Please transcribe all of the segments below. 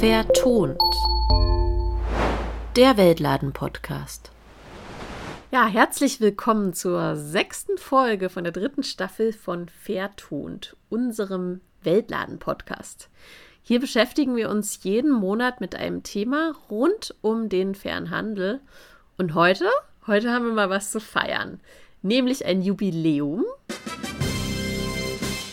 Vertont. Der Weltladen-Podcast. Ja, herzlich willkommen zur sechsten Folge von der dritten Staffel von Vertont, unserem Weltladen-Podcast. Hier beschäftigen wir uns jeden Monat mit einem Thema rund um den fairen Handel. Und heute, heute haben wir mal was zu feiern, nämlich ein Jubiläum.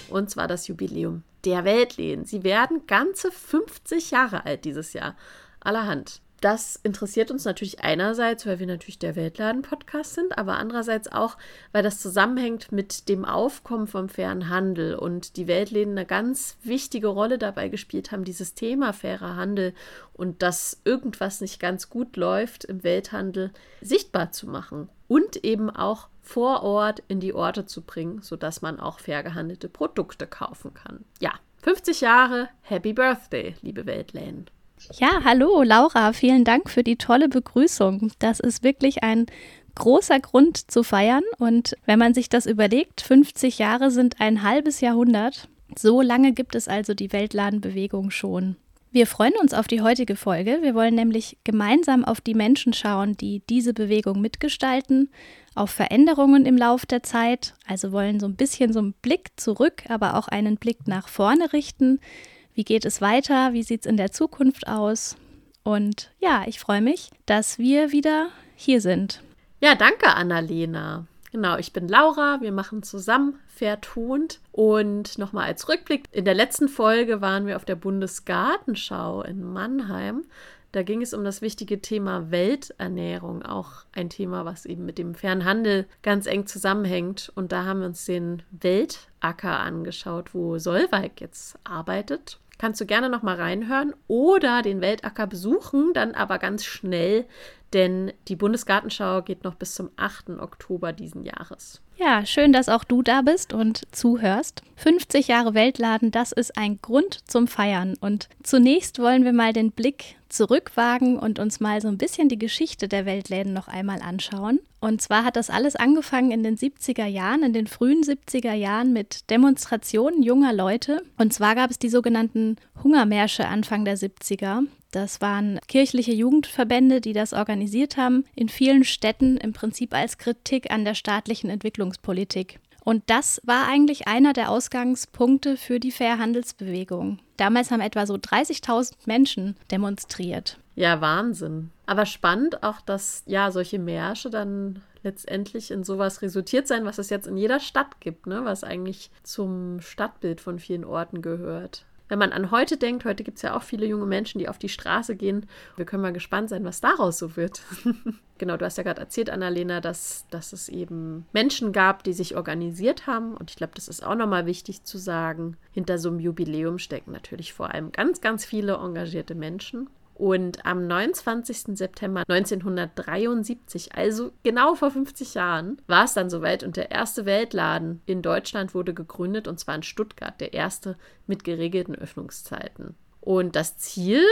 Und zwar das Jubiläum der Weltläden. Sie werden ganze 50 Jahre alt dieses Jahr. Allerhand das interessiert uns natürlich einerseits, weil wir natürlich der Weltladen-Podcast sind, aber andererseits auch, weil das zusammenhängt mit dem Aufkommen vom fairen Handel und die Weltläden eine ganz wichtige Rolle dabei gespielt haben, dieses Thema fairer Handel und dass irgendwas nicht ganz gut läuft im Welthandel sichtbar zu machen und eben auch vor Ort in die Orte zu bringen, sodass man auch fair gehandelte Produkte kaufen kann. Ja, 50 Jahre, Happy Birthday, liebe Weltläden. Ja, hallo Laura, vielen Dank für die tolle Begrüßung. Das ist wirklich ein großer Grund zu feiern. Und wenn man sich das überlegt, 50 Jahre sind ein halbes Jahrhundert. So lange gibt es also die Weltladenbewegung schon. Wir freuen uns auf die heutige Folge. Wir wollen nämlich gemeinsam auf die Menschen schauen, die diese Bewegung mitgestalten, auf Veränderungen im Lauf der Zeit, also wollen so ein bisschen so einen Blick zurück, aber auch einen Blick nach vorne richten wie geht es weiter? Wie sieht es in der Zukunft aus? Und ja, ich freue mich, dass wir wieder hier sind. Ja, danke, Annalena. Genau, ich bin Laura. Wir machen zusammen Vertont. Und nochmal als Rückblick: In der letzten Folge waren wir auf der Bundesgartenschau in Mannheim. Da ging es um das wichtige Thema Welternährung, auch ein Thema, was eben mit dem Fernhandel ganz eng zusammenhängt. Und da haben wir uns den Weltacker angeschaut, wo Solveig jetzt arbeitet kannst du gerne noch mal reinhören oder den Weltacker besuchen, dann aber ganz schnell, denn die Bundesgartenschau geht noch bis zum 8. Oktober diesen Jahres. Ja, schön, dass auch du da bist und zuhörst. 50 Jahre Weltladen, das ist ein Grund zum Feiern. Und zunächst wollen wir mal den Blick zurückwagen und uns mal so ein bisschen die Geschichte der Weltläden noch einmal anschauen. Und zwar hat das alles angefangen in den 70er Jahren, in den frühen 70er Jahren mit Demonstrationen junger Leute. Und zwar gab es die sogenannten Hungermärsche Anfang der 70er. Das waren kirchliche Jugendverbände, die das organisiert haben, in vielen Städten im Prinzip als Kritik an der staatlichen Entwicklungspolitik. Und das war eigentlich einer der Ausgangspunkte für die Fairhandelsbewegung. Damals haben etwa so 30.000 Menschen demonstriert. Ja, Wahnsinn. Aber spannend auch, dass ja solche Märsche dann letztendlich in sowas resultiert sein, was es jetzt in jeder Stadt gibt, ne? was eigentlich zum Stadtbild von vielen Orten gehört wenn man an heute denkt, heute gibt es ja auch viele junge Menschen, die auf die Straße gehen. Wir können mal gespannt sein, was daraus so wird. genau, du hast ja gerade erzählt, Annalena, dass, dass es eben Menschen gab, die sich organisiert haben. Und ich glaube, das ist auch nochmal wichtig zu sagen. Hinter so einem Jubiläum stecken natürlich vor allem ganz, ganz viele engagierte Menschen. Und am 29. September 1973, also genau vor 50 Jahren, war es dann soweit und der erste Weltladen in Deutschland wurde gegründet und zwar in Stuttgart, der erste mit geregelten Öffnungszeiten. Und das Ziel,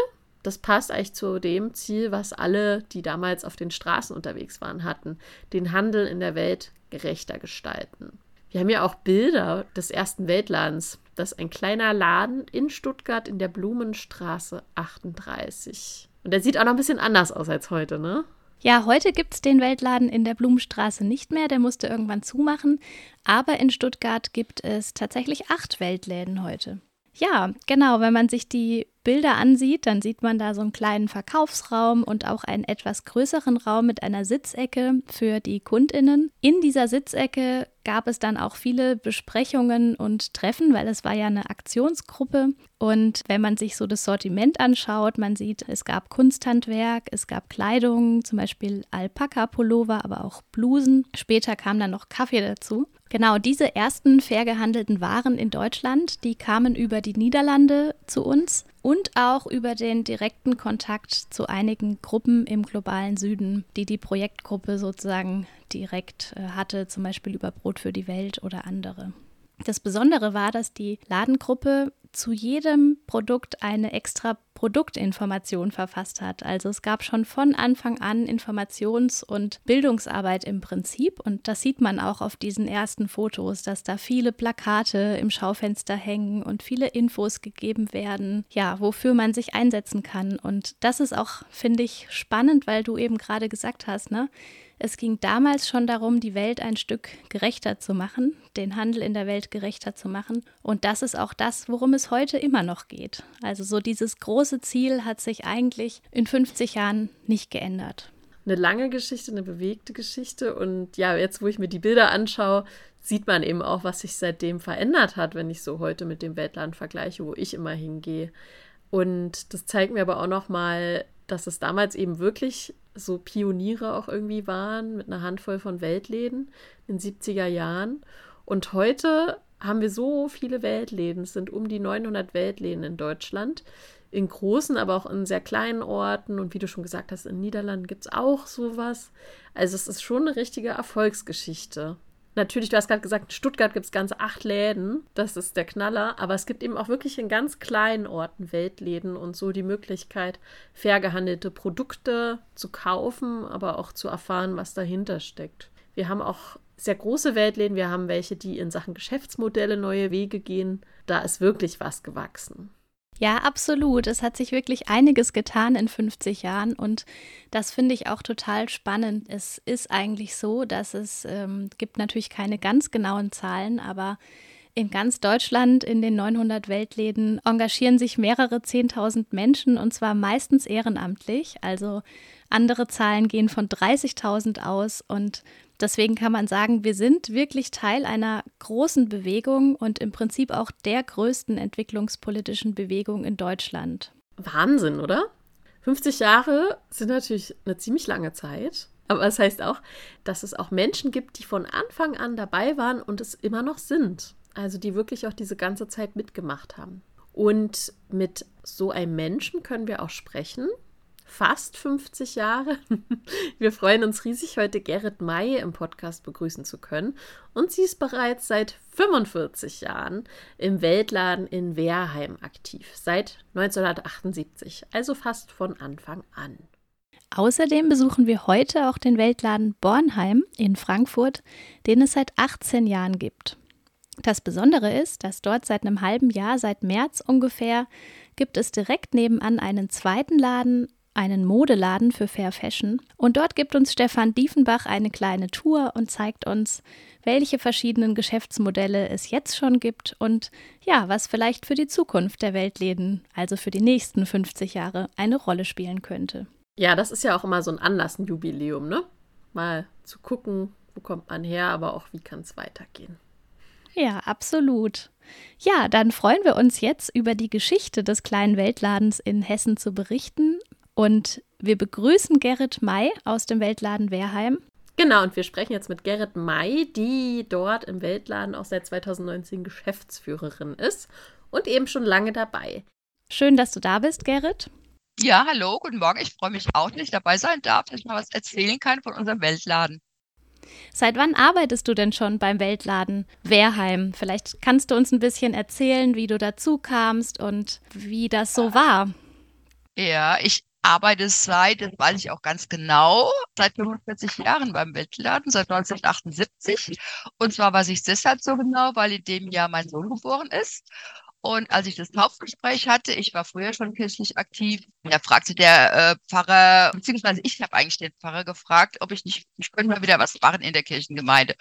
das passt eigentlich zu dem Ziel, was alle, die damals auf den Straßen unterwegs waren, hatten, den Handel in der Welt gerechter gestalten. Wir haben ja auch Bilder des ersten Weltladens das ist ein kleiner Laden in Stuttgart in der Blumenstraße 38. Und der sieht auch noch ein bisschen anders aus als heute, ne? Ja, heute gibt es den Weltladen in der Blumenstraße nicht mehr, der musste irgendwann zumachen. Aber in Stuttgart gibt es tatsächlich acht Weltläden heute. Ja, genau, wenn man sich die Bilder ansieht, dann sieht man da so einen kleinen Verkaufsraum und auch einen etwas größeren Raum mit einer Sitzecke für die Kundinnen. In dieser Sitzecke gab es dann auch viele Besprechungen und Treffen, weil es war ja eine Aktionsgruppe. Und wenn man sich so das Sortiment anschaut, man sieht, es gab Kunsthandwerk, es gab Kleidung, zum Beispiel Alpaka-Pullover, aber auch Blusen. Später kam dann noch Kaffee dazu. Genau, diese ersten fair gehandelten Waren in Deutschland, die kamen über die Niederlande zu uns und auch über den direkten Kontakt zu einigen Gruppen im globalen Süden, die die Projektgruppe sozusagen direkt äh, hatte, zum Beispiel über Brot für die Welt oder andere. Das Besondere war, dass die Ladengruppe zu jedem Produkt eine extra Produktinformation verfasst hat. Also es gab schon von Anfang an Informations- und Bildungsarbeit im Prinzip. Und das sieht man auch auf diesen ersten Fotos, dass da viele Plakate im Schaufenster hängen und viele Infos gegeben werden, ja, wofür man sich einsetzen kann. Und das ist auch, finde ich, spannend, weil du eben gerade gesagt hast, ne? Es ging damals schon darum, die Welt ein Stück gerechter zu machen, den Handel in der Welt gerechter zu machen. Und das ist auch das, worum es heute immer noch geht. Also so dieses große Ziel hat sich eigentlich in 50 Jahren nicht geändert. Eine lange Geschichte, eine bewegte Geschichte. Und ja, jetzt, wo ich mir die Bilder anschaue, sieht man eben auch, was sich seitdem verändert hat, wenn ich so heute mit dem Weltland vergleiche, wo ich immer hingehe. Und das zeigt mir aber auch noch mal, dass es damals eben wirklich so Pioniere auch irgendwie waren mit einer Handvoll von Weltläden in den 70er Jahren. Und heute haben wir so viele Weltläden. Es sind um die 900 Weltläden in Deutschland. In großen, aber auch in sehr kleinen Orten. Und wie du schon gesagt hast, in den Niederlanden gibt es auch sowas. Also es ist schon eine richtige Erfolgsgeschichte. Natürlich, du hast gerade gesagt, in Stuttgart gibt es ganze acht Läden. Das ist der Knaller. Aber es gibt eben auch wirklich in ganz kleinen Orten Weltläden und so die Möglichkeit, fair gehandelte Produkte zu kaufen, aber auch zu erfahren, was dahinter steckt. Wir haben auch sehr große Weltläden. Wir haben welche, die in Sachen Geschäftsmodelle neue Wege gehen. Da ist wirklich was gewachsen. Ja, absolut. Es hat sich wirklich einiges getan in 50 Jahren und das finde ich auch total spannend. Es ist eigentlich so, dass es ähm, gibt natürlich keine ganz genauen Zahlen, aber in ganz Deutschland in den 900 Weltläden engagieren sich mehrere 10.000 Menschen und zwar meistens ehrenamtlich. Also andere Zahlen gehen von 30.000 aus und Deswegen kann man sagen, wir sind wirklich Teil einer großen Bewegung und im Prinzip auch der größten entwicklungspolitischen Bewegung in Deutschland. Wahnsinn, oder? 50 Jahre sind natürlich eine ziemlich lange Zeit. Aber das heißt auch, dass es auch Menschen gibt, die von Anfang an dabei waren und es immer noch sind. Also die wirklich auch diese ganze Zeit mitgemacht haben. Und mit so einem Menschen können wir auch sprechen, fast 50 Jahre. Wir freuen uns riesig, heute Gerrit May im Podcast begrüßen zu können. Und sie ist bereits seit 45 Jahren im Weltladen in Wehrheim aktiv, seit 1978, also fast von Anfang an. Außerdem besuchen wir heute auch den Weltladen Bornheim in Frankfurt, den es seit 18 Jahren gibt. Das Besondere ist, dass dort seit einem halben Jahr, seit März ungefähr, gibt es direkt nebenan einen zweiten Laden, einen Modeladen für Fair Fashion. Und dort gibt uns Stefan Diefenbach eine kleine Tour und zeigt uns, welche verschiedenen Geschäftsmodelle es jetzt schon gibt und ja, was vielleicht für die Zukunft der Weltläden, also für die nächsten 50 Jahre, eine Rolle spielen könnte. Ja, das ist ja auch immer so ein Anlass, ein Jubiläum, ne? Mal zu gucken, wo kommt man her, aber auch wie kann es weitergehen. Ja, absolut. Ja, dann freuen wir uns jetzt über die Geschichte des kleinen Weltladens in Hessen zu berichten. Und wir begrüßen Gerrit May aus dem Weltladen Wehrheim. Genau, und wir sprechen jetzt mit Gerrit May, die dort im Weltladen auch seit 2019 Geschäftsführerin ist und eben schon lange dabei. Schön, dass du da bist, Gerrit. Ja, hallo, guten Morgen. Ich freue mich auch, dass ich dabei sein darf, dass ich mal was erzählen kann von unserem Weltladen. Seit wann arbeitest du denn schon beim Weltladen Wehrheim? Vielleicht kannst du uns ein bisschen erzählen, wie du dazu kamst und wie das so war. Ja, ich arbeite seit, das weiß ich auch ganz genau, seit 45 Jahren beim Weltladen, seit 1978. Und zwar weiß ich es deshalb so genau, weil in dem Jahr mein Sohn geboren ist. Und als ich das Hauptgespräch hatte, ich war früher schon kirchlich aktiv, da fragte der äh, Pfarrer, beziehungsweise ich habe eigentlich den Pfarrer gefragt, ob ich nicht, ich könnte mal wieder was machen in der Kirchengemeinde.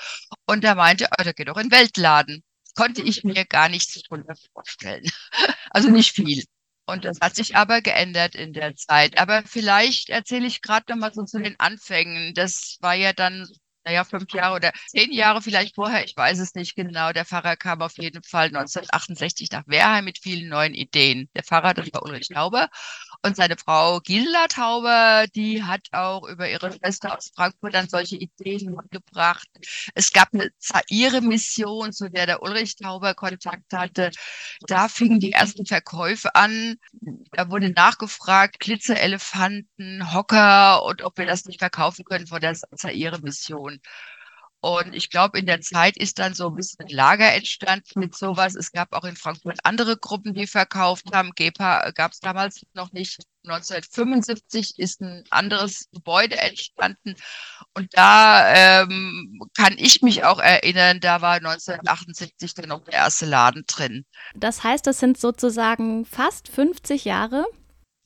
Und er meinte, oh, da geht doch in den Weltladen. Konnte ich mir gar nichts drunter vorstellen. Also nicht viel. Und das hat sich aber geändert in der Zeit. Aber vielleicht erzähle ich gerade noch mal so zu den Anfängen. Das war ja dann naja, fünf Jahre oder zehn Jahre vielleicht vorher, ich weiß es nicht genau. Der Pfarrer kam auf jeden Fall 1968 nach Wehrheim mit vielen neuen Ideen. Der Pfarrer, das war Ulrich Tauber. Und seine Frau Gisela Tauber, die hat auch über ihre Schwester aus Frankfurt dann solche Ideen mitgebracht. Es gab eine Zaire-Mission, zu der der Ulrich Tauber Kontakt hatte. Da fingen die ersten Verkäufe an. Da wurde nachgefragt, Glitzer-Elefanten, Hocker und ob wir das nicht verkaufen können vor der Zaire-Mission. Und ich glaube, in der Zeit ist dann so ein bisschen ein Lager entstanden mit sowas. Es gab auch in Frankfurt andere Gruppen, die verkauft haben. GEPA gab es damals noch nicht. 1975 ist ein anderes Gebäude entstanden. Und da ähm, kann ich mich auch erinnern, da war 1978 dann noch der erste Laden drin. Das heißt, das sind sozusagen fast 50 Jahre.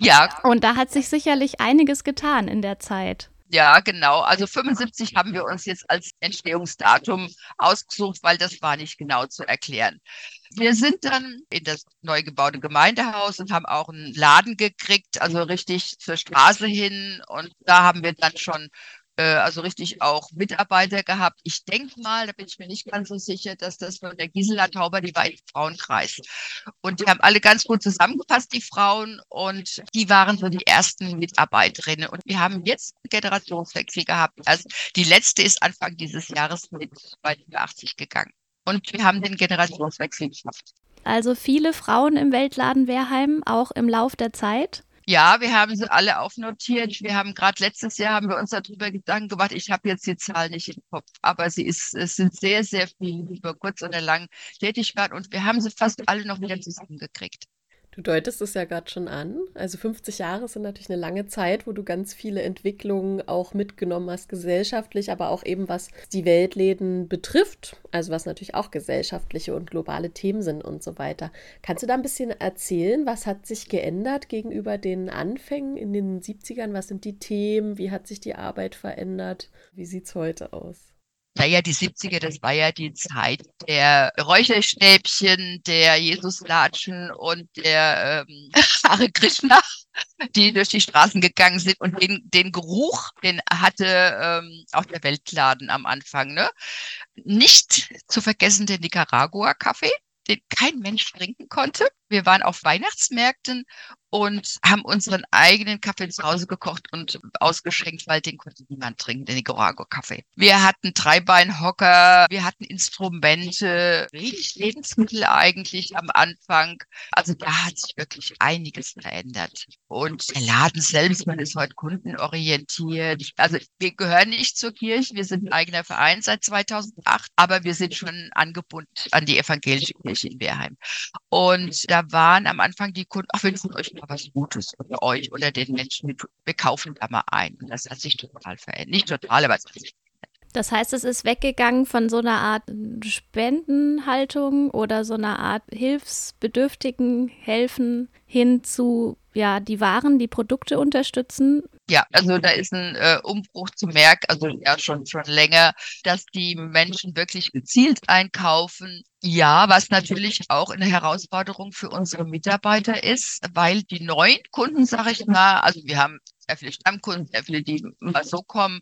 Ja. Und da hat sich sicherlich einiges getan in der Zeit. Ja, genau. Also 75 haben wir uns jetzt als Entstehungsdatum ausgesucht, weil das war nicht genau zu erklären. Wir sind dann in das neu gebaute Gemeindehaus und haben auch einen Laden gekriegt, also richtig zur Straße hin. Und da haben wir dann schon also richtig auch Mitarbeiter gehabt. Ich denke mal, da bin ich mir nicht ganz so sicher, dass das von der Gisela Tauber, die war im Frauenkreis. Und die haben alle ganz gut zusammengepasst, die Frauen. Und die waren so die ersten Mitarbeiterinnen. Und wir haben jetzt Generationswechsel gehabt. Also die letzte ist Anfang dieses Jahres mit 82 gegangen. Und wir haben den Generationswechsel geschafft. Also viele Frauen im Weltladen Wehrheim, auch im Lauf der Zeit. Ja, wir haben sie alle aufnotiert. Wir haben gerade letztes Jahr haben wir uns darüber Gedanken gemacht. Ich habe jetzt die Zahl nicht im Kopf, aber sie ist, es sind sehr, sehr viele, die über kurz oder lang tätig waren und wir haben sie fast alle noch wieder zusammengekriegt. Du deutest es ja gerade schon an. Also 50 Jahre sind natürlich eine lange Zeit, wo du ganz viele Entwicklungen auch mitgenommen hast, gesellschaftlich, aber auch eben was die Weltläden betrifft, also was natürlich auch gesellschaftliche und globale Themen sind und so weiter. Kannst du da ein bisschen erzählen, was hat sich geändert gegenüber den Anfängen in den 70ern? Was sind die Themen? Wie hat sich die Arbeit verändert? Wie sieht es heute aus? Naja, die 70er, das war ja die Zeit der Räucherstäbchen, der Jesuslatschen und der ähm, Hare Krishna, die durch die Straßen gegangen sind. Und den, den Geruch, den hatte ähm, auch der Weltladen am Anfang. Ne? Nicht zu vergessen der Nicaragua-Kaffee den kein Mensch trinken konnte. Wir waren auf Weihnachtsmärkten und haben unseren eigenen Kaffee zu Hause gekocht und ausgeschenkt, weil den konnte niemand trinken, den Nicaragua-Kaffee. Wir hatten Dreibeinhocker, wir hatten Instrumente, wenig Lebensmittel eigentlich am Anfang. Also da hat sich wirklich einiges verändert. Und der Laden selbst, man ist heute kundenorientiert. Also wir gehören nicht zur Kirche, wir sind ein eigener Verein seit 2008, aber wir sind schon angebunden an die evangelische Kirche in Wehrheim. Und da waren am Anfang die Kunden, ach, wir tun euch mal was Gutes oder euch oder den Menschen, wir kaufen da mal ein. Und das hat sich total verändert. Nicht total, aber es hat sich das heißt, es ist weggegangen von so einer Art Spendenhaltung oder so einer Art hilfsbedürftigen Helfen hin zu, ja, die Waren, die Produkte unterstützen. Ja, also da ist ein äh, Umbruch zu merken, also ja schon schon länger, dass die Menschen wirklich gezielt einkaufen. Ja, was natürlich auch eine Herausforderung für unsere Mitarbeiter ist, weil die neuen Kunden, sage ich mal, also wir haben sehr viele Stammkunden, sehr viele, die mal so kommen,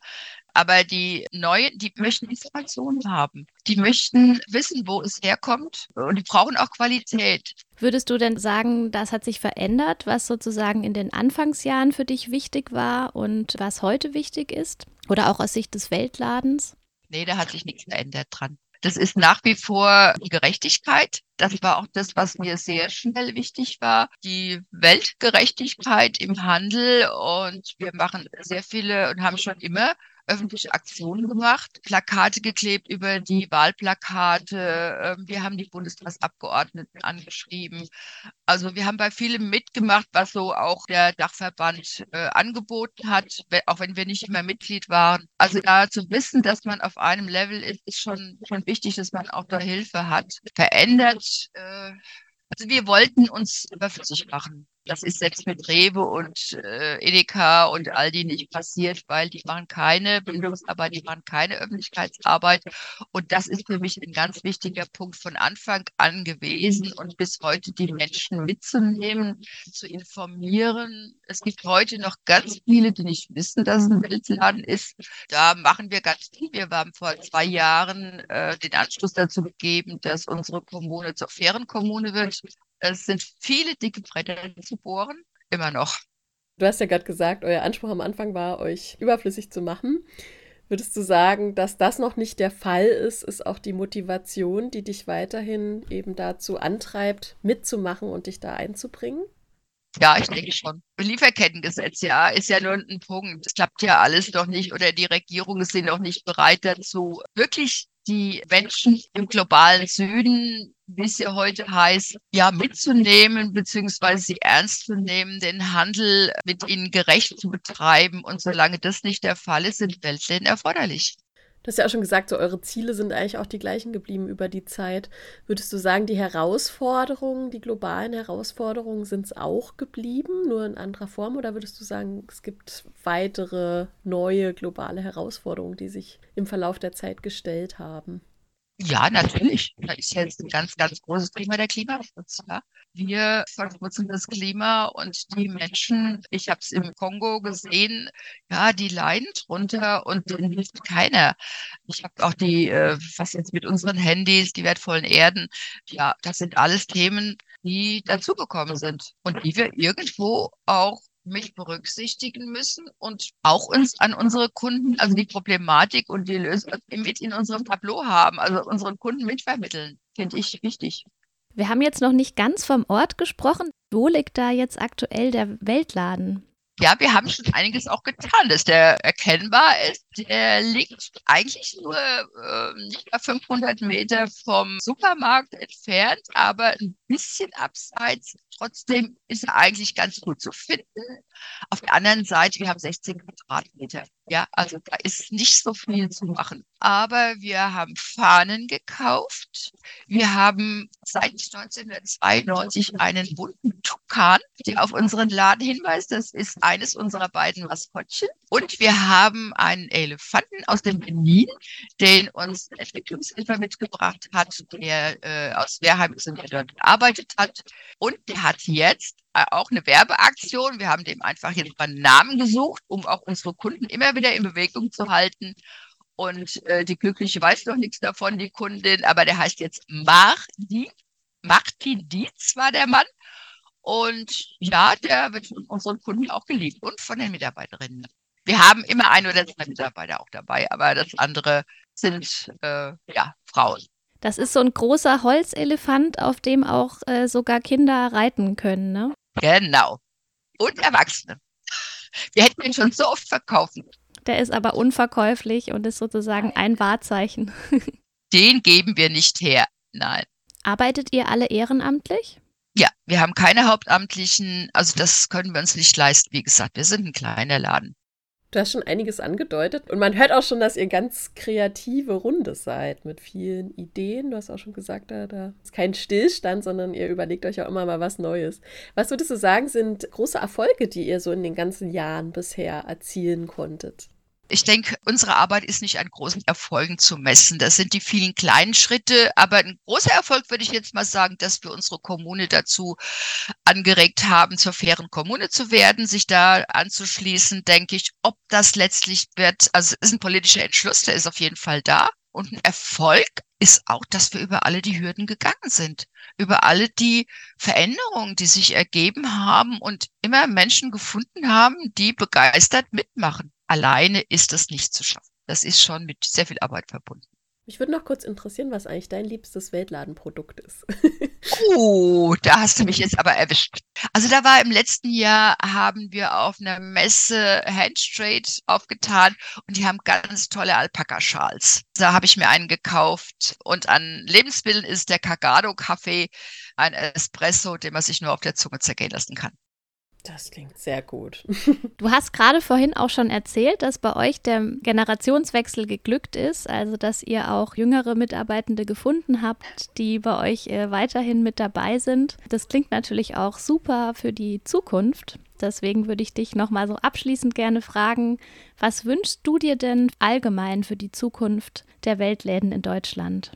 aber die Neuen, die möchten Informationen haben. Die möchten wissen, wo es herkommt und die brauchen auch Qualität. Würdest du denn sagen, das hat sich verändert, was sozusagen in den Anfangsjahren für dich wichtig war und was heute wichtig ist? Oder auch aus Sicht des Weltladens? Nee, da hat sich nichts verändert dran. Das ist nach wie vor die Gerechtigkeit. Das war auch das, was mir sehr schnell wichtig war. Die Weltgerechtigkeit im Handel. Und wir machen sehr viele und haben schon immer öffentliche Aktionen gemacht, Plakate geklebt über die Wahlplakate. Ähm, wir haben die Bundestagsabgeordneten angeschrieben. Also wir haben bei vielem mitgemacht, was so auch der Dachverband äh, angeboten hat, auch wenn wir nicht immer Mitglied waren. Also da zu wissen, dass man auf einem Level ist, ist schon, schon wichtig, dass man auch da Hilfe hat. Verändert. Äh, also wir wollten uns überflüssig machen. Das ist selbst mit Rewe und äh, Edeka und Aldi nicht passiert, weil die machen keine Bildungsarbeit, die machen keine Öffentlichkeitsarbeit. Und das ist für mich ein ganz wichtiger Punkt von Anfang an gewesen und bis heute die Menschen mitzunehmen, zu informieren. Es gibt heute noch ganz viele, die nicht wissen, dass es ein Weltladen ist. Da machen wir ganz viel. Wir haben vor zwei Jahren äh, den Anschluss dazu gegeben, dass unsere Kommune zur fairen Kommune wird. Es sind viele dicke Bretter zu bohren, immer noch. Du hast ja gerade gesagt, euer Anspruch am Anfang war, euch überflüssig zu machen. Würdest du sagen, dass das noch nicht der Fall ist, ist auch die Motivation, die dich weiterhin eben dazu antreibt, mitzumachen und dich da einzubringen? Ja, ich denke schon. Lieferkettengesetz, ja, ist ja nur ein Punkt. Es klappt ja alles noch nicht oder die Regierungen sind noch nicht bereit dazu, wirklich die Menschen im globalen Süden, wie es ja heute heißt, ja, mitzunehmen, beziehungsweise sie ernst zu nehmen, den Handel mit ihnen gerecht zu betreiben. Und solange das nicht der Fall ist, sind Weltläden erforderlich. Du hast ja auch schon gesagt, so eure Ziele sind eigentlich auch die gleichen geblieben über die Zeit. Würdest du sagen, die Herausforderungen, die globalen Herausforderungen sind es auch geblieben, nur in anderer Form? Oder würdest du sagen, es gibt weitere neue globale Herausforderungen, die sich im Verlauf der Zeit gestellt haben? Ja, natürlich. Da ist jetzt ein ganz, ganz großes Thema der Klimaschutz. Ja. Wir verschmutzen das Klima und die Menschen, ich habe es im Kongo gesehen, ja, die leiden drunter und denen hilft keiner. Ich habe auch die, äh, was jetzt mit unseren Handys, die wertvollen Erden, ja, das sind alles Themen, die dazugekommen sind und die wir irgendwo auch mit berücksichtigen müssen und auch uns an unsere Kunden, also die Problematik und die Lösung mit in unserem Tableau haben, also unseren Kunden mitvermitteln, finde ich wichtig. Wir haben jetzt noch nicht ganz vom Ort gesprochen. Wo liegt da jetzt aktuell der Weltladen? Ja, wir haben schon einiges auch getan, dass der erkennbar ist. Der liegt eigentlich nur äh, nicht mal 500 Meter vom Supermarkt entfernt, aber ein bisschen abseits. Trotzdem ist er eigentlich ganz gut zu finden. Auf der anderen Seite, wir haben 16 Quadratmeter. Ja, also da ist nicht so viel zu machen. Aber wir haben Fahnen gekauft. Wir haben seit 1992 einen bunten Tukan, der auf unseren Laden hinweist. Das ist eines unserer beiden Maskottchen. Und wir haben einen Elefanten aus dem Benin, den uns Entwicklungshilfe mitgebracht hat, der äh, aus Wehrheim ist und der dort gearbeitet hat. Und der hat jetzt auch eine Werbeaktion. Wir haben dem einfach jetzt mal einen Namen gesucht, um auch unsere Kunden immer wieder in Bewegung zu halten. Und äh, die Glückliche weiß noch nichts davon, die Kundin, aber der heißt jetzt Marti. Martin Dietz war der Mann. Und ja, der wird von unseren Kunden auch geliebt und von den Mitarbeiterinnen. Wir haben immer ein oder zwei Mitarbeiter auch dabei, aber das andere sind äh, ja Frauen. Das ist so ein großer Holzelefant, auf dem auch äh, sogar Kinder reiten können, ne? Genau. Und Erwachsene. Wir hätten ihn schon so oft verkaufen. Der ist aber unverkäuflich und ist sozusagen ein Wahrzeichen. Den geben wir nicht her. Nein. Arbeitet ihr alle ehrenamtlich? Ja, wir haben keine Hauptamtlichen. Also das können wir uns nicht leisten. Wie gesagt, wir sind ein kleiner Laden. Du hast schon einiges angedeutet und man hört auch schon, dass ihr ganz kreative Runde seid mit vielen Ideen. Du hast auch schon gesagt, da, da ist kein Stillstand, sondern ihr überlegt euch auch immer mal was Neues. Was würdest du sagen, sind große Erfolge, die ihr so in den ganzen Jahren bisher erzielen konntet? Ich denke, unsere Arbeit ist nicht an großen Erfolgen zu messen. Das sind die vielen kleinen Schritte. Aber ein großer Erfolg würde ich jetzt mal sagen, dass wir unsere Kommune dazu angeregt haben, zur fairen Kommune zu werden, sich da anzuschließen, denke ich. Ob das letztlich wird, also es ist ein politischer Entschluss, der ist auf jeden Fall da. Und ein Erfolg ist auch, dass wir über alle die Hürden gegangen sind, über alle die Veränderungen, die sich ergeben haben und immer Menschen gefunden haben, die begeistert mitmachen alleine ist das nicht zu schaffen. Das ist schon mit sehr viel Arbeit verbunden. Mich würde noch kurz interessieren, was eigentlich dein liebstes Weltladenprodukt ist. oh, da hast du mich jetzt aber erwischt. Also da war im letzten Jahr, haben wir auf einer Messe Handstraight aufgetan und die haben ganz tolle Alpaka-Schals. Da habe ich mir einen gekauft und an Lebensmitteln ist der Cagado-Kaffee ein Espresso, den man sich nur auf der Zunge zergehen lassen kann. Das klingt sehr gut. Du hast gerade vorhin auch schon erzählt, dass bei euch der Generationswechsel geglückt ist, also dass ihr auch jüngere Mitarbeitende gefunden habt, die bei euch äh, weiterhin mit dabei sind. Das klingt natürlich auch super für die Zukunft. Deswegen würde ich dich nochmal so abschließend gerne fragen, was wünschst du dir denn allgemein für die Zukunft der Weltläden in Deutschland?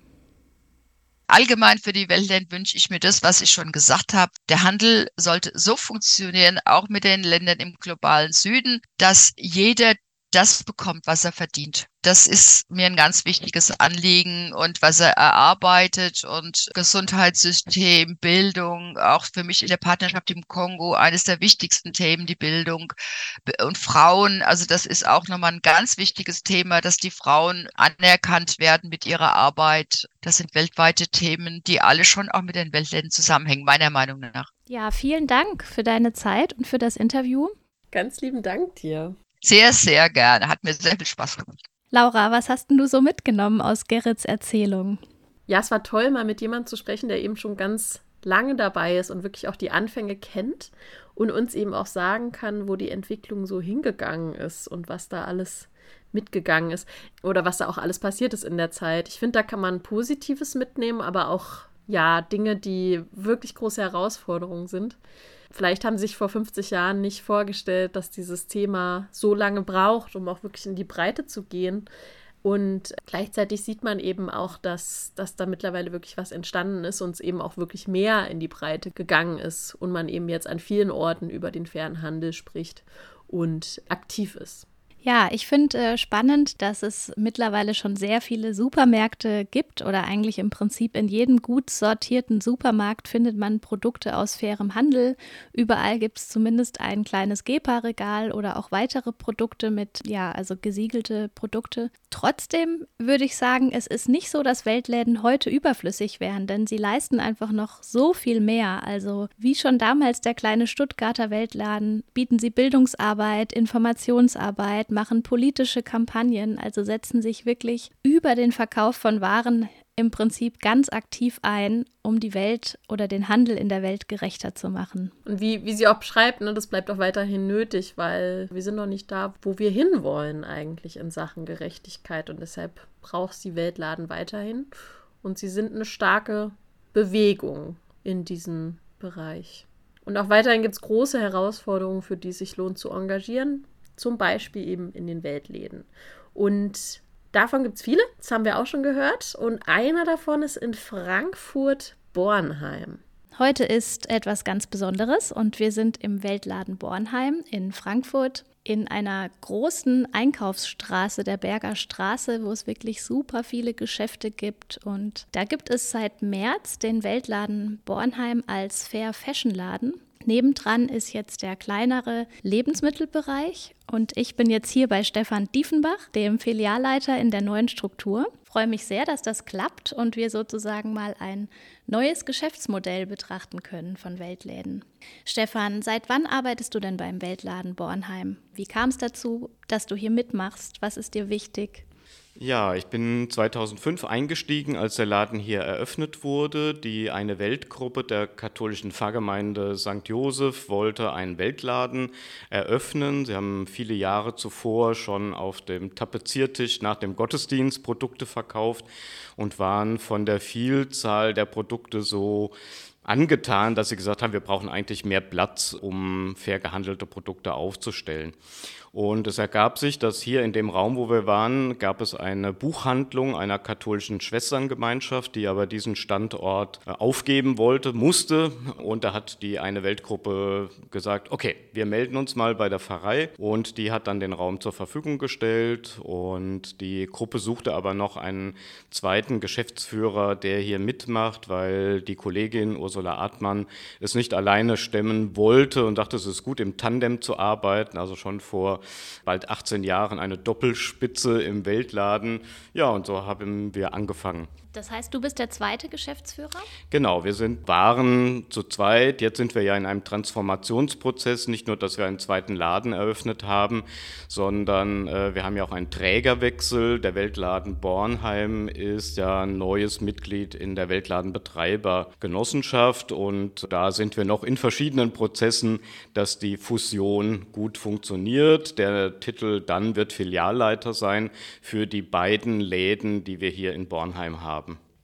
Allgemein für die Weltländer wünsche ich mir das, was ich schon gesagt habe. Der Handel sollte so funktionieren, auch mit den Ländern im globalen Süden, dass jeder das bekommt, was er verdient. Das ist mir ein ganz wichtiges Anliegen und was er erarbeitet und Gesundheitssystem, Bildung, auch für mich in der Partnerschaft im Kongo eines der wichtigsten Themen, die Bildung und Frauen. Also das ist auch nochmal ein ganz wichtiges Thema, dass die Frauen anerkannt werden mit ihrer Arbeit. Das sind weltweite Themen, die alle schon auch mit den Weltländern zusammenhängen, meiner Meinung nach. Ja, vielen Dank für deine Zeit und für das Interview. Ganz lieben Dank dir. Sehr, sehr gerne. Hat mir sehr viel Spaß gemacht. Laura, was hast denn du so mitgenommen aus Gerrits Erzählung? Ja, es war toll, mal mit jemandem zu sprechen, der eben schon ganz lange dabei ist und wirklich auch die Anfänge kennt und uns eben auch sagen kann, wo die Entwicklung so hingegangen ist und was da alles mitgegangen ist oder was da auch alles passiert ist in der Zeit. Ich finde, da kann man Positives mitnehmen, aber auch ja Dinge, die wirklich große Herausforderungen sind. Vielleicht haben sie sich vor 50 Jahren nicht vorgestellt, dass dieses Thema so lange braucht, um auch wirklich in die Breite zu gehen. Und gleichzeitig sieht man eben auch, dass, dass da mittlerweile wirklich was entstanden ist und es eben auch wirklich mehr in die Breite gegangen ist und man eben jetzt an vielen Orten über den fairen Handel spricht und aktiv ist. Ja, ich finde äh, spannend, dass es mittlerweile schon sehr viele Supermärkte gibt oder eigentlich im Prinzip in jedem gut sortierten Supermarkt findet man Produkte aus fairem Handel. Überall gibt es zumindest ein kleines Gepa-Regal oder auch weitere Produkte mit, ja, also gesiegelte Produkte. Trotzdem würde ich sagen, es ist nicht so, dass Weltläden heute überflüssig wären, denn sie leisten einfach noch so viel mehr. Also wie schon damals der kleine Stuttgarter Weltladen bieten sie Bildungsarbeit, Informationsarbeit, machen politische Kampagnen, also setzen sich wirklich über den Verkauf von Waren im Prinzip ganz aktiv ein, um die Welt oder den Handel in der Welt gerechter zu machen. Und wie, wie sie auch beschreibt, ne, das bleibt auch weiterhin nötig, weil wir sind noch nicht da, wo wir hinwollen eigentlich in Sachen Gerechtigkeit. Und deshalb braucht die Weltladen weiterhin. Und sie sind eine starke Bewegung in diesem Bereich. Und auch weiterhin gibt es große Herausforderungen, für die es sich lohnt zu engagieren zum Beispiel eben in den Weltläden. Und davon gibt es viele, das haben wir auch schon gehört. Und einer davon ist in Frankfurt-Bornheim. Heute ist etwas ganz Besonderes und wir sind im Weltladen Bornheim in Frankfurt in einer großen Einkaufsstraße, der Berger Straße, wo es wirklich super viele Geschäfte gibt. Und da gibt es seit März den Weltladen Bornheim als Fair Fashion Laden. Nebendran ist jetzt der kleinere Lebensmittelbereich und ich bin jetzt hier bei Stefan Diefenbach, dem Filialleiter in der neuen Struktur. Ich freue mich sehr, dass das klappt und wir sozusagen mal ein neues Geschäftsmodell betrachten können von Weltläden. Stefan, seit wann arbeitest du denn beim Weltladen Bornheim? Wie kam es dazu, dass du hier mitmachst? Was ist dir wichtig? Ja, ich bin 2005 eingestiegen, als der Laden hier eröffnet wurde. Die eine Weltgruppe der katholischen Pfarrgemeinde St. Joseph wollte einen Weltladen eröffnen. Sie haben viele Jahre zuvor schon auf dem Tapeziertisch nach dem Gottesdienst Produkte verkauft und waren von der Vielzahl der Produkte so angetan, dass sie gesagt haben, wir brauchen eigentlich mehr Platz, um fair gehandelte Produkte aufzustellen. Und es ergab sich, dass hier in dem Raum, wo wir waren, gab es eine Buchhandlung einer katholischen Schwesterngemeinschaft, die aber diesen Standort äh, aufgeben wollte, musste. Und da hat die eine Weltgruppe gesagt, okay, wir melden uns mal bei der Pfarrei. Und die hat dann den Raum zur Verfügung gestellt. Und die Gruppe suchte aber noch einen zweiten Geschäftsführer, der hier mitmacht, weil die Kollegin Ursula Artmann es nicht alleine stemmen wollte und dachte, es ist gut, im Tandem zu arbeiten, also schon vor bald 18 Jahren eine Doppelspitze im Weltladen. Ja, und so haben wir angefangen. Das heißt, du bist der zweite Geschäftsführer? Genau, wir sind, waren zu zweit. Jetzt sind wir ja in einem Transformationsprozess. Nicht nur, dass wir einen zweiten Laden eröffnet haben, sondern äh, wir haben ja auch einen Trägerwechsel. Der Weltladen Bornheim ist ja ein neues Mitglied in der Weltladenbetreibergenossenschaft. Und da sind wir noch in verschiedenen Prozessen, dass die Fusion gut funktioniert. Der Titel dann wird Filialleiter sein für die beiden Läden, die wir hier in Bornheim haben haben.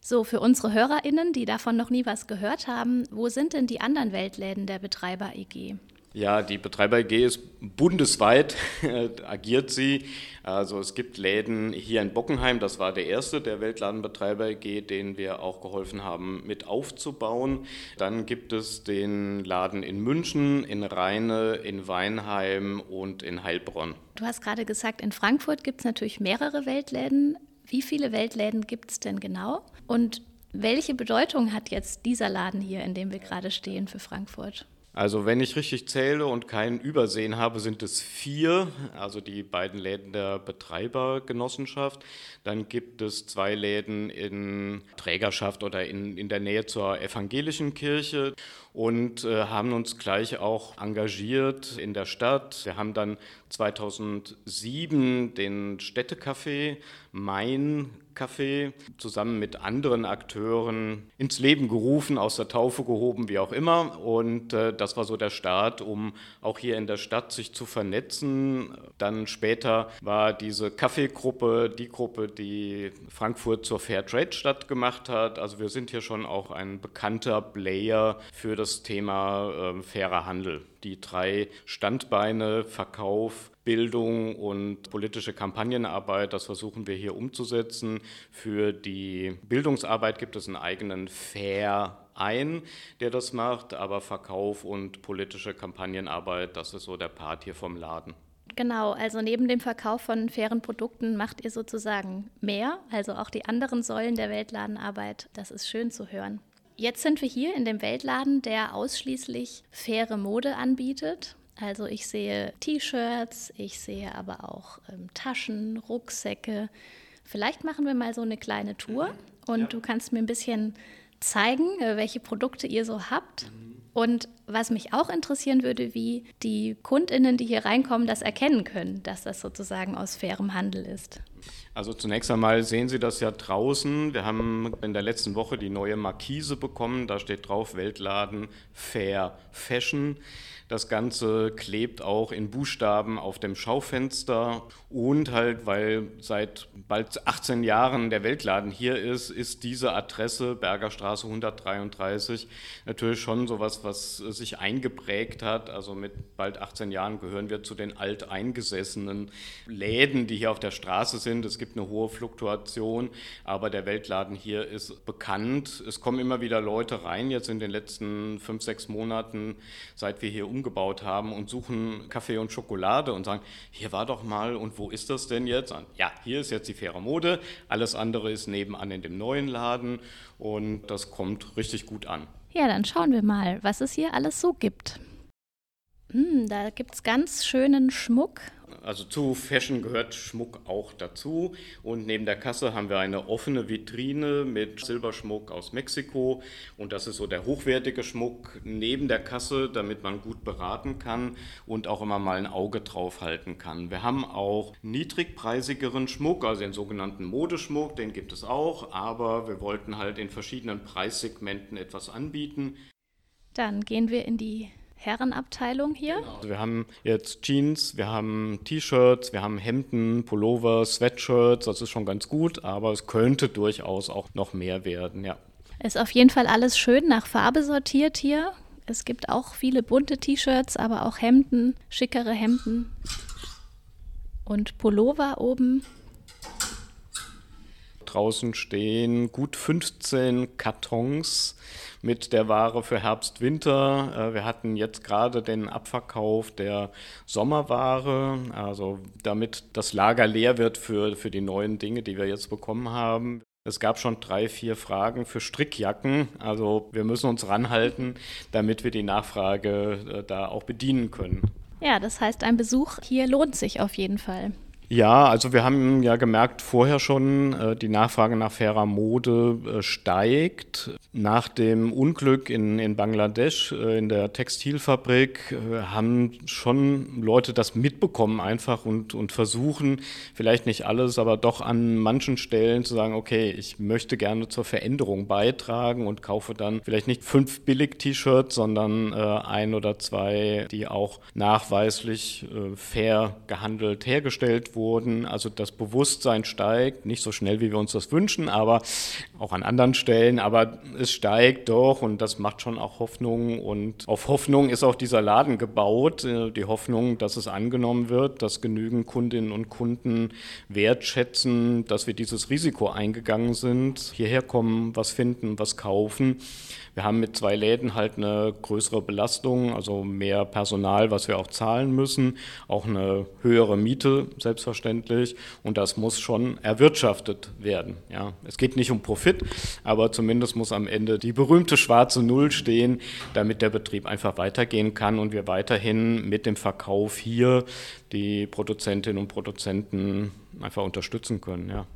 So, für unsere HörerInnen, die davon noch nie was gehört haben, wo sind denn die anderen Weltläden der Betreiber EG? Ja, die Betreiber AG ist bundesweit, agiert sie. Also es gibt Läden hier in Bockenheim, das war der erste der Weltladenbetreiber AG, den wir auch geholfen haben mit aufzubauen. Dann gibt es den Laden in München, in Rheine, in Weinheim und in Heilbronn. Du hast gerade gesagt, in Frankfurt gibt es natürlich mehrere Weltläden. Wie viele Weltläden gibt es denn genau? Und welche Bedeutung hat jetzt dieser Laden hier, in dem wir gerade stehen, für Frankfurt? Also wenn ich richtig zähle und kein Übersehen habe, sind es vier, also die beiden Läden der Betreibergenossenschaft. Dann gibt es zwei Läden in Trägerschaft oder in, in der Nähe zur evangelischen Kirche und äh, haben uns gleich auch engagiert in der Stadt. Wir haben dann 2007 den Städtecafé Main Café zusammen mit anderen Akteuren ins Leben gerufen, aus der Taufe gehoben, wie auch immer. Und äh, das war so der Start, um auch hier in der Stadt sich zu vernetzen. Dann später war diese Kaffeegruppe die Gruppe, die Frankfurt zur Fairtrade-Stadt gemacht hat. Also wir sind hier schon auch ein bekannter Player für das Thema äh, fairer Handel. Die drei Standbeine, Verkauf, Bildung und politische Kampagnenarbeit, das versuchen wir hier umzusetzen. Für die Bildungsarbeit gibt es einen eigenen Verein, der das macht, aber Verkauf und politische Kampagnenarbeit, das ist so der Part hier vom Laden. Genau, also neben dem Verkauf von fairen Produkten macht ihr sozusagen mehr, also auch die anderen Säulen der Weltladenarbeit. Das ist schön zu hören. Jetzt sind wir hier in dem Weltladen, der ausschließlich faire Mode anbietet. Also ich sehe T-Shirts, ich sehe aber auch ähm, Taschen, Rucksäcke. Vielleicht machen wir mal so eine kleine Tour mhm. und ja. du kannst mir ein bisschen zeigen, äh, welche Produkte ihr so habt. Mhm. Und was mich auch interessieren würde, wie die Kundinnen, die hier reinkommen, das erkennen können, dass das sozusagen aus fairem Handel ist. Also zunächst einmal sehen Sie das ja draußen. Wir haben in der letzten Woche die neue Markise bekommen. Da steht drauf Weltladen Fair Fashion. Das Ganze klebt auch in Buchstaben auf dem Schaufenster und halt, weil seit bald 18 Jahren der Weltladen hier ist, ist diese Adresse Bergerstraße 133 natürlich schon sowas, was sich eingeprägt hat. Also mit bald 18 Jahren gehören wir zu den alteingesessenen Läden, die hier auf der Straße sind. Es gibt eine hohe Fluktuation, aber der Weltladen hier ist bekannt. Es kommen immer wieder Leute rein, jetzt in den letzten fünf, sechs Monaten, seit wir hier umgebaut haben und suchen Kaffee und Schokolade und sagen, hier war doch mal und wo ist das denn jetzt? Ja, hier ist jetzt die faire Mode, alles andere ist nebenan in dem neuen Laden und das kommt richtig gut an. Ja, dann schauen wir mal, was es hier alles so gibt. Hm, da gibt es ganz schönen Schmuck also zu Fashion gehört Schmuck auch dazu. Und neben der Kasse haben wir eine offene Vitrine mit Silberschmuck aus Mexiko. Und das ist so der hochwertige Schmuck neben der Kasse, damit man gut beraten kann und auch immer mal ein Auge drauf halten kann. Wir haben auch niedrigpreisigeren Schmuck, also den sogenannten Modeschmuck, den gibt es auch. Aber wir wollten halt in verschiedenen Preissegmenten etwas anbieten. Dann gehen wir in die Herrenabteilung hier. Genau. Also wir haben jetzt Jeans, wir haben T-Shirts, wir haben Hemden, Pullover, Sweatshirts, das ist schon ganz gut, aber es könnte durchaus auch noch mehr werden, ja. Ist auf jeden Fall alles schön nach Farbe sortiert hier. Es gibt auch viele bunte T-Shirts, aber auch Hemden, schickere Hemden und Pullover oben. Draußen stehen gut 15 Kartons mit der Ware für Herbst, Winter. Äh, wir hatten jetzt gerade den Abverkauf der Sommerware, also damit das Lager leer wird für, für die neuen Dinge, die wir jetzt bekommen haben. Es gab schon drei, vier Fragen für Strickjacken. Also wir müssen uns ranhalten, damit wir die Nachfrage äh, da auch bedienen können. Ja, das heißt, ein Besuch hier lohnt sich auf jeden Fall. Ja, also wir haben ja gemerkt vorher schon, äh, die Nachfrage nach fairer Mode äh, steigt. Nach dem Unglück in, in Bangladesch äh, in der Textilfabrik haben schon Leute das mitbekommen einfach und, und versuchen, vielleicht nicht alles, aber doch an manchen Stellen zu sagen, okay, ich möchte gerne zur Veränderung beitragen und kaufe dann vielleicht nicht fünf Billig-T-Shirts, sondern ein oder zwei, die auch nachweislich fair gehandelt hergestellt wurden. Also das Bewusstsein steigt, nicht so schnell, wie wir uns das wünschen, aber auch an anderen Stellen, aber es steigt doch und das macht schon auch Hoffnung. Und auf Hoffnung ist auch dieser Laden gebaut, äh, die Hoffnung, dass es angenommen wird, dass genügend Kundinnen und Kunden wertschätzen, dass wir dieses Risiko eingegangen sind, hierher kommen, was finden, was kaufen. Wir haben mit zwei Läden halt eine größere Belastung, also mehr Personal, was wir auch zahlen müssen, auch eine höhere Miete selbstverständlich und das muss schon erwirtschaftet werden. Ja, es geht nicht um Profit, aber zumindest muss am Ende die berühmte schwarze Null stehen, damit der Betrieb einfach weitergehen kann und wir weiterhin mit dem Verkauf hier die Produzentinnen und Produzenten einfach unterstützen können. Ja.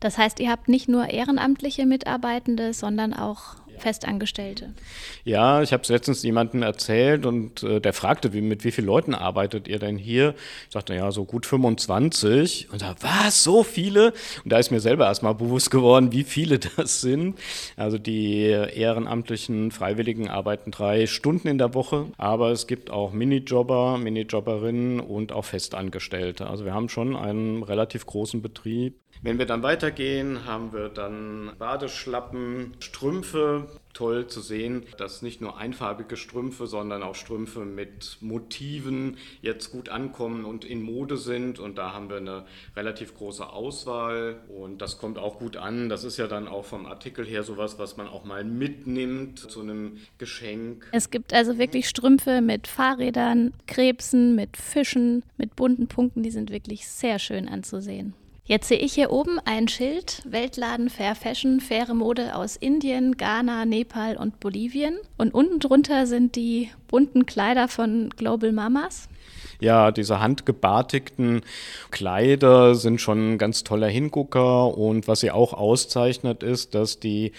Das heißt, ihr habt nicht nur ehrenamtliche Mitarbeitende, sondern auch Festangestellte. Ja, ich habe es letztens jemandem erzählt und äh, der fragte, wie, mit wie vielen Leuten arbeitet ihr denn hier? Ich sagte, ja, so gut 25. Und da, was, so viele? Und da ist mir selber erstmal bewusst geworden, wie viele das sind. Also die ehrenamtlichen Freiwilligen arbeiten drei Stunden in der Woche, aber es gibt auch Minijobber, Minijobberinnen und auch Festangestellte. Also wir haben schon einen relativ großen Betrieb. Wenn wir dann weitergehen, haben wir dann Badeschlappen, Strümpfe. Toll zu sehen, dass nicht nur einfarbige Strümpfe, sondern auch Strümpfe mit Motiven jetzt gut ankommen und in Mode sind. Und da haben wir eine relativ große Auswahl und das kommt auch gut an. Das ist ja dann auch vom Artikel her sowas, was man auch mal mitnimmt zu einem Geschenk. Es gibt also wirklich Strümpfe mit Fahrrädern, Krebsen, mit Fischen, mit bunten Punkten. Die sind wirklich sehr schön anzusehen. Jetzt sehe ich hier oben ein Schild, Weltladen Fair Fashion, faire Mode aus Indien, Ghana, Nepal und Bolivien. Und unten drunter sind die bunten Kleider von Global Mamas. Ja, diese handgebartigten Kleider sind schon ein ganz toller Hingucker und was sie auch auszeichnet ist, dass die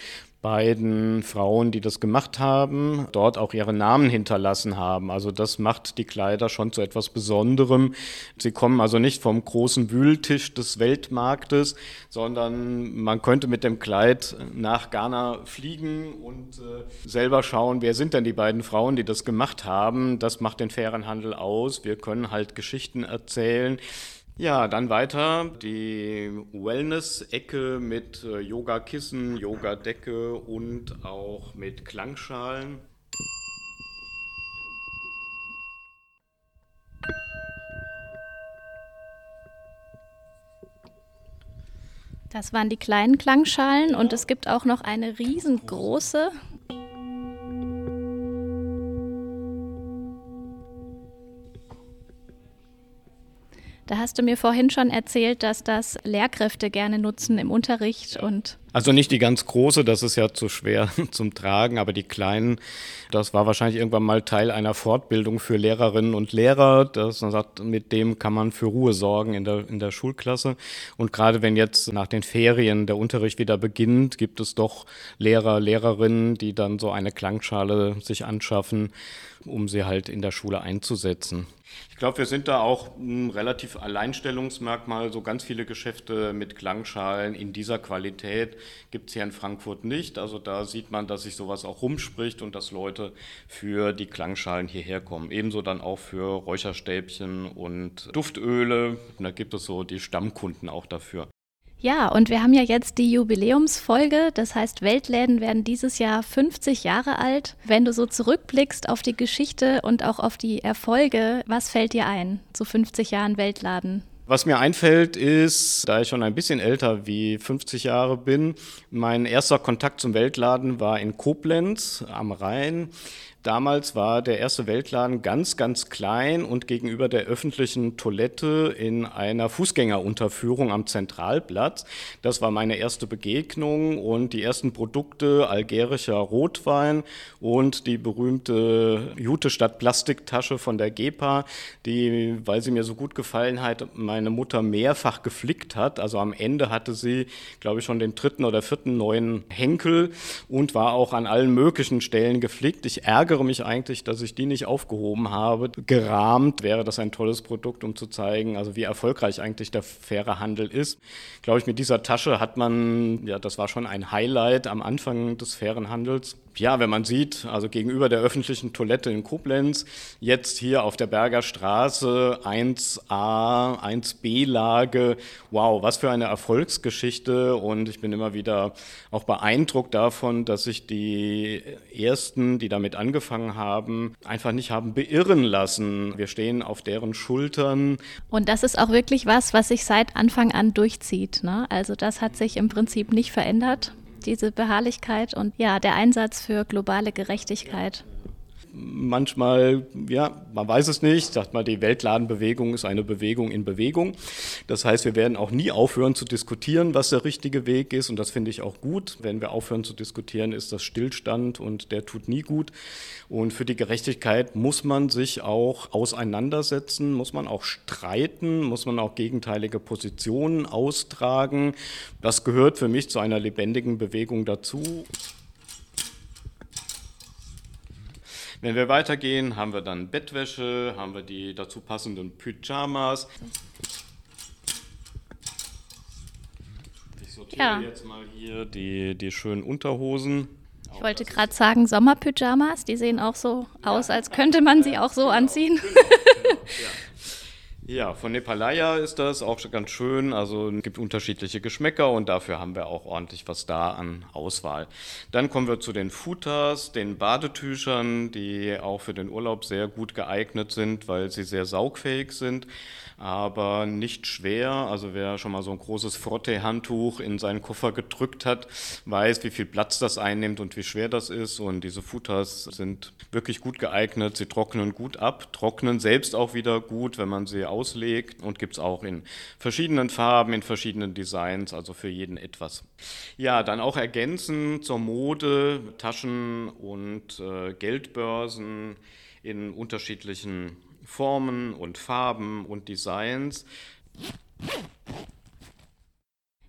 beiden Frauen, die das gemacht haben, dort auch ihre Namen hinterlassen haben. Also das macht die Kleider schon zu etwas Besonderem. Sie kommen also nicht vom großen Wühltisch des Weltmarktes, sondern man könnte mit dem Kleid nach Ghana fliegen und äh, selber schauen, wer sind denn die beiden Frauen, die das gemacht haben. Das macht den fairen Handel aus. Wir können halt Geschichten erzählen. Ja, dann weiter die Wellness-Ecke mit äh, Yoga-Kissen, Yoga-Decke und auch mit Klangschalen. Das waren die kleinen Klangschalen und es gibt auch noch eine riesengroße Da hast du mir vorhin schon erzählt, dass das Lehrkräfte gerne nutzen im Unterricht und also nicht die ganz große, das ist ja zu schwer zum Tragen, aber die kleinen, das war wahrscheinlich irgendwann mal Teil einer Fortbildung für Lehrerinnen und Lehrer. Das, man sagt, mit dem kann man für Ruhe sorgen in der, in der Schulklasse. Und gerade wenn jetzt nach den Ferien der Unterricht wieder beginnt, gibt es doch Lehrer, Lehrerinnen, die dann so eine Klangschale sich anschaffen, um sie halt in der Schule einzusetzen. Ich glaube, wir sind da auch ein relativ Alleinstellungsmerkmal. So ganz viele Geschäfte mit Klangschalen in dieser Qualität gibt es hier in Frankfurt nicht. Also da sieht man, dass sich sowas auch rumspricht und dass Leute für die Klangschalen hierher kommen. Ebenso dann auch für Räucherstäbchen und Duftöle. Und da gibt es so die Stammkunden auch dafür. Ja, und wir haben ja jetzt die Jubiläumsfolge. Das heißt, Weltläden werden dieses Jahr 50 Jahre alt. Wenn du so zurückblickst auf die Geschichte und auch auf die Erfolge, was fällt dir ein zu 50 Jahren Weltladen? Was mir einfällt, ist, da ich schon ein bisschen älter wie 50 Jahre bin, mein erster Kontakt zum Weltladen war in Koblenz am Rhein. Damals war der erste Weltladen ganz, ganz klein und gegenüber der öffentlichen Toilette in einer Fußgängerunterführung am Zentralplatz. Das war meine erste Begegnung und die ersten Produkte algerischer Rotwein und die berühmte Jute statt Plastiktasche von der GEPA, die, weil sie mir so gut gefallen hat, meine Mutter mehrfach geflickt hat. Also am Ende hatte sie, glaube ich, schon den dritten oder vierten neuen Henkel und war auch an allen möglichen Stellen geflickt. Ich ärgere ärgere mich eigentlich, dass ich die nicht aufgehoben habe. Gerahmt wäre das ein tolles Produkt, um zu zeigen, also wie erfolgreich eigentlich der faire Handel ist. Glaube ich, mit dieser Tasche hat man, ja, das war schon ein Highlight am Anfang des fairen Handels. Ja, wenn man sieht, also gegenüber der öffentlichen Toilette in Koblenz, jetzt hier auf der Berger Straße 1a, 1b-Lage, wow, was für eine Erfolgsgeschichte und ich bin immer wieder auch beeindruckt davon, dass sich die Ersten, die damit angefangen haben, einfach nicht haben beirren lassen. Wir stehen auf deren Schultern. Und das ist auch wirklich was, was sich seit Anfang an durchzieht. Ne? Also das hat sich im Prinzip nicht verändert diese Beharrlichkeit und ja, der Einsatz für globale Gerechtigkeit manchmal, ja, man weiß es nicht, sagt mal, die Weltladenbewegung ist eine Bewegung in Bewegung. Das heißt, wir werden auch nie aufhören zu diskutieren, was der richtige Weg ist. Und das finde ich auch gut. Wenn wir aufhören zu diskutieren, ist das Stillstand und der tut nie gut. Und für die Gerechtigkeit muss man sich auch auseinandersetzen, muss man auch streiten, muss man auch gegenteilige Positionen austragen. Das gehört für mich zu einer lebendigen Bewegung dazu. Wenn wir weitergehen, haben wir dann Bettwäsche, haben wir die dazu passenden Pyjamas. Ich sortiere ja. jetzt mal hier die, die schönen Unterhosen. Ich wollte gerade sagen, Sommerpyjamas, die sehen auch so aus, als könnte man sie auch so genau, anziehen. Genau, genau, ja. Von Nepalaya ist das auch ganz schön. Also es gibt unterschiedliche Geschmäcker und dafür haben wir auch ordentlich was da an Auswahl. Dann kommen wir zu den Futas, den Badetüchern, die auch für den Urlaub sehr gut geeignet sind, weil sie sehr saugfähig sind aber nicht schwer. Also wer schon mal so ein großes Frotte-Handtuch in seinen Koffer gedrückt hat, weiß, wie viel Platz das einnimmt und wie schwer das ist. Und diese Futters sind wirklich gut geeignet. Sie trocknen gut ab, trocknen selbst auch wieder gut, wenn man sie auslegt und gibt es auch in verschiedenen Farben, in verschiedenen Designs, also für jeden etwas. Ja, dann auch ergänzend zur Mode, Taschen und äh, Geldbörsen in unterschiedlichen Formen und Farben und Designs.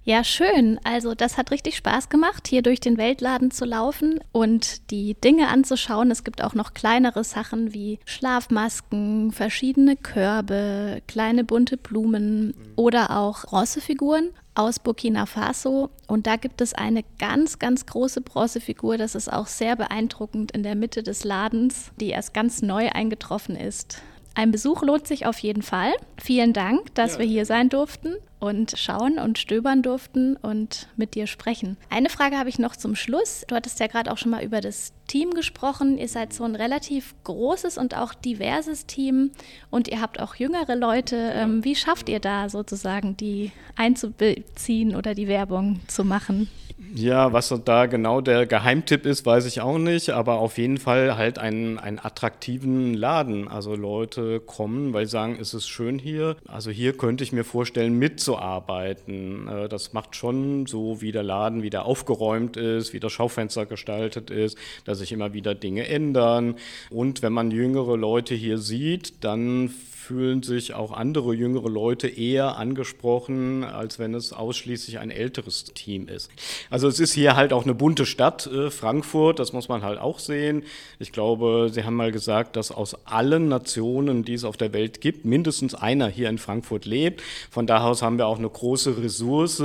Ja, schön. Also das hat richtig Spaß gemacht, hier durch den Weltladen zu laufen und die Dinge anzuschauen. Es gibt auch noch kleinere Sachen wie Schlafmasken, verschiedene Körbe, kleine bunte Blumen oder auch Bronzefiguren aus Burkina Faso. Und da gibt es eine ganz, ganz große Bronzefigur. Das ist auch sehr beeindruckend in der Mitte des Ladens, die erst ganz neu eingetroffen ist. Ein Besuch lohnt sich auf jeden Fall. Vielen Dank, dass ja. wir hier sein durften und schauen und stöbern durften und mit dir sprechen. Eine Frage habe ich noch zum Schluss. Du hattest ja gerade auch schon mal über das Team gesprochen. Ihr seid so ein relativ großes und auch diverses Team und ihr habt auch jüngere Leute. Ähm, wie schafft ihr da sozusagen, die einzubeziehen oder die Werbung zu machen? Ja, was da genau der Geheimtipp ist, weiß ich auch nicht, aber auf jeden Fall halt einen, einen attraktiven Laden. Also Leute kommen, weil sie sagen, es ist schön hier. Also hier könnte ich mir vorstellen, mitzuarbeiten. Äh, das macht schon so, wie der Laden wieder aufgeräumt ist, wie das Schaufenster gestaltet ist, dass sich immer wieder Dinge ändern. Und wenn man jüngere Leute hier sieht, dann fühlen sich auch andere jüngere Leute eher angesprochen, als wenn es ausschließlich ein älteres Team ist. Also es ist hier halt auch eine bunte Stadt, äh, Frankfurt, das muss man halt auch sehen. Ich glaube, Sie haben mal gesagt, dass aus allen Nationen, die es auf der Welt gibt, mindestens einer hier in Frankfurt lebt. Von daher aus haben wir auch eine große Ressource.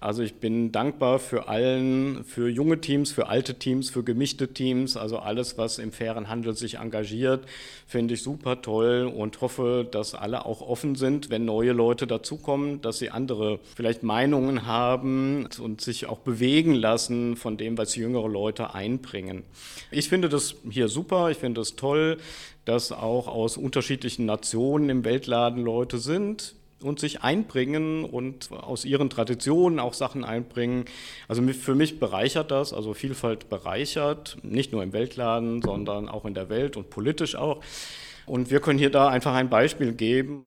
Also ich bin dankbar für allen, für junge Teams, für alte Teams, für gemischte Teams, also alles, was im fairen Handel sich engagiert, finde ich super toll und hoffe, dass alle auch offen sind, wenn neue Leute dazukommen, dass sie andere vielleicht Meinungen haben und sich auch bewegen lassen von dem, was jüngere Leute einbringen. Ich finde das hier super, ich finde das toll, dass auch aus unterschiedlichen Nationen im Weltladen Leute sind, und sich einbringen und aus ihren Traditionen auch Sachen einbringen. Also für mich bereichert das, also Vielfalt bereichert, nicht nur im Weltladen, sondern auch in der Welt und politisch auch. Und wir können hier da einfach ein Beispiel geben.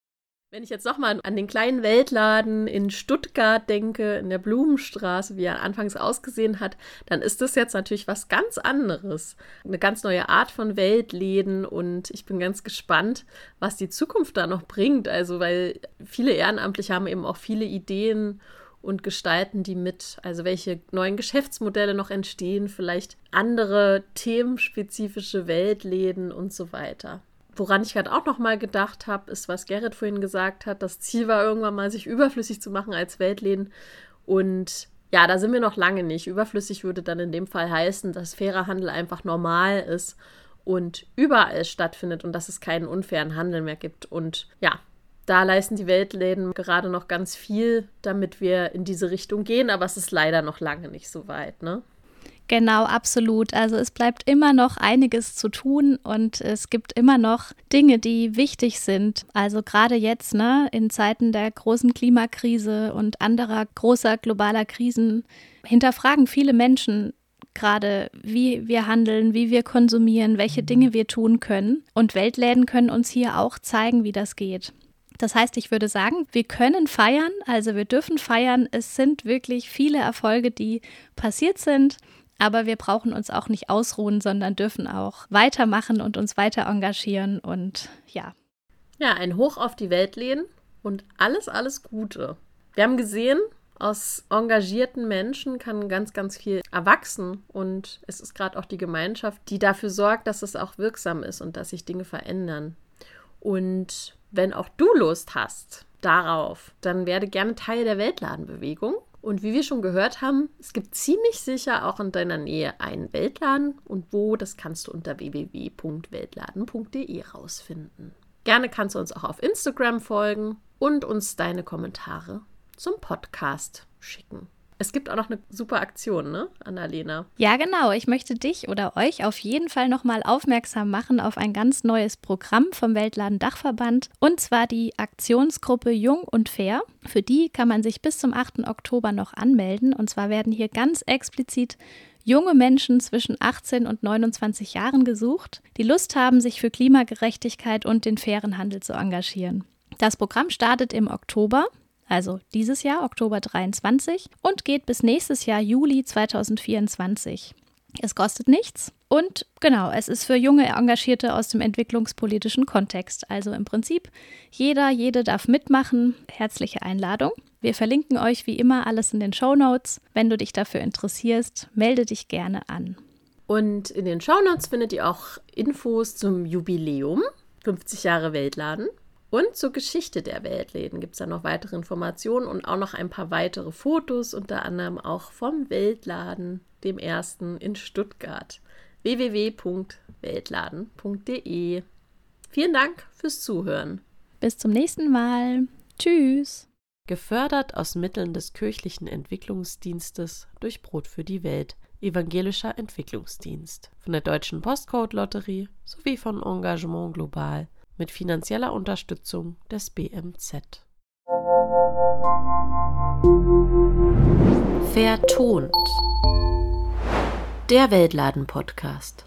Wenn ich jetzt nochmal an den kleinen Weltladen in Stuttgart denke, in der Blumenstraße, wie er anfangs ausgesehen hat, dann ist das jetzt natürlich was ganz anderes. Eine ganz neue Art von Weltläden und ich bin ganz gespannt, was die Zukunft da noch bringt. Also, weil viele Ehrenamtliche haben eben auch viele Ideen und gestalten die mit. Also, welche neuen Geschäftsmodelle noch entstehen, vielleicht andere themenspezifische Weltläden und so weiter. Woran ich gerade auch noch mal gedacht habe, ist, was Gerrit vorhin gesagt hat. Das Ziel war irgendwann mal, sich überflüssig zu machen als Weltläden. Und ja, da sind wir noch lange nicht. Überflüssig würde dann in dem Fall heißen, dass fairer Handel einfach normal ist und überall stattfindet und dass es keinen unfairen Handel mehr gibt. Und ja, da leisten die Weltläden gerade noch ganz viel, damit wir in diese Richtung gehen, aber es ist leider noch lange nicht so weit, ne? Genau, absolut. Also es bleibt immer noch einiges zu tun und es gibt immer noch Dinge, die wichtig sind. Also gerade jetzt, ne, in Zeiten der großen Klimakrise und anderer großer globaler Krisen, hinterfragen viele Menschen gerade, wie wir handeln, wie wir konsumieren, welche Dinge wir tun können. Und Weltläden können uns hier auch zeigen, wie das geht. Das heißt, ich würde sagen, wir können feiern, also wir dürfen feiern. Es sind wirklich viele Erfolge, die passiert sind. Aber wir brauchen uns auch nicht ausruhen, sondern dürfen auch weitermachen und uns weiter engagieren und ja. Ja, ein Hoch auf die Weltläden und alles, alles Gute. Wir haben gesehen, aus engagierten Menschen kann ganz, ganz viel erwachsen und es ist gerade auch die Gemeinschaft, die dafür sorgt, dass es auch wirksam ist und dass sich Dinge verändern. Und wenn auch du Lust hast darauf, dann werde gerne Teil der Weltladenbewegung. Und wie wir schon gehört haben, es gibt ziemlich sicher auch in deiner Nähe einen Weltladen. Und wo, das kannst du unter www.weltladen.de rausfinden. Gerne kannst du uns auch auf Instagram folgen und uns deine Kommentare zum Podcast schicken. Es gibt auch noch eine super Aktion, ne, Annalena? Ja, genau. Ich möchte dich oder euch auf jeden Fall nochmal aufmerksam machen auf ein ganz neues Programm vom Weltladen Dachverband und zwar die Aktionsgruppe Jung und Fair. Für die kann man sich bis zum 8. Oktober noch anmelden und zwar werden hier ganz explizit junge Menschen zwischen 18 und 29 Jahren gesucht, die Lust haben, sich für Klimagerechtigkeit und den fairen Handel zu engagieren. Das Programm startet im Oktober also dieses Jahr, Oktober 23, und geht bis nächstes Jahr, Juli 2024. Es kostet nichts und genau, es ist für junge Engagierte aus dem entwicklungspolitischen Kontext. Also im Prinzip, jeder, jede darf mitmachen. Herzliche Einladung. Wir verlinken euch wie immer alles in den Show Notes. Wenn du dich dafür interessierst, melde dich gerne an. Und in den Show Notes findet ihr auch Infos zum Jubiläum, 50 Jahre Weltladen. Und zur Geschichte der Weltläden gibt es da noch weitere Informationen und auch noch ein paar weitere Fotos, unter anderem auch vom Weltladen, dem ersten in Stuttgart. www.weltladen.de. Vielen Dank fürs Zuhören. Bis zum nächsten Mal. Tschüss. Gefördert aus Mitteln des kirchlichen Entwicklungsdienstes durch Brot für die Welt, evangelischer Entwicklungsdienst, von der Deutschen Postcode Lotterie sowie von Engagement Global mit finanzieller Unterstützung des BMZ. Vertont. Der Weltladen-Podcast.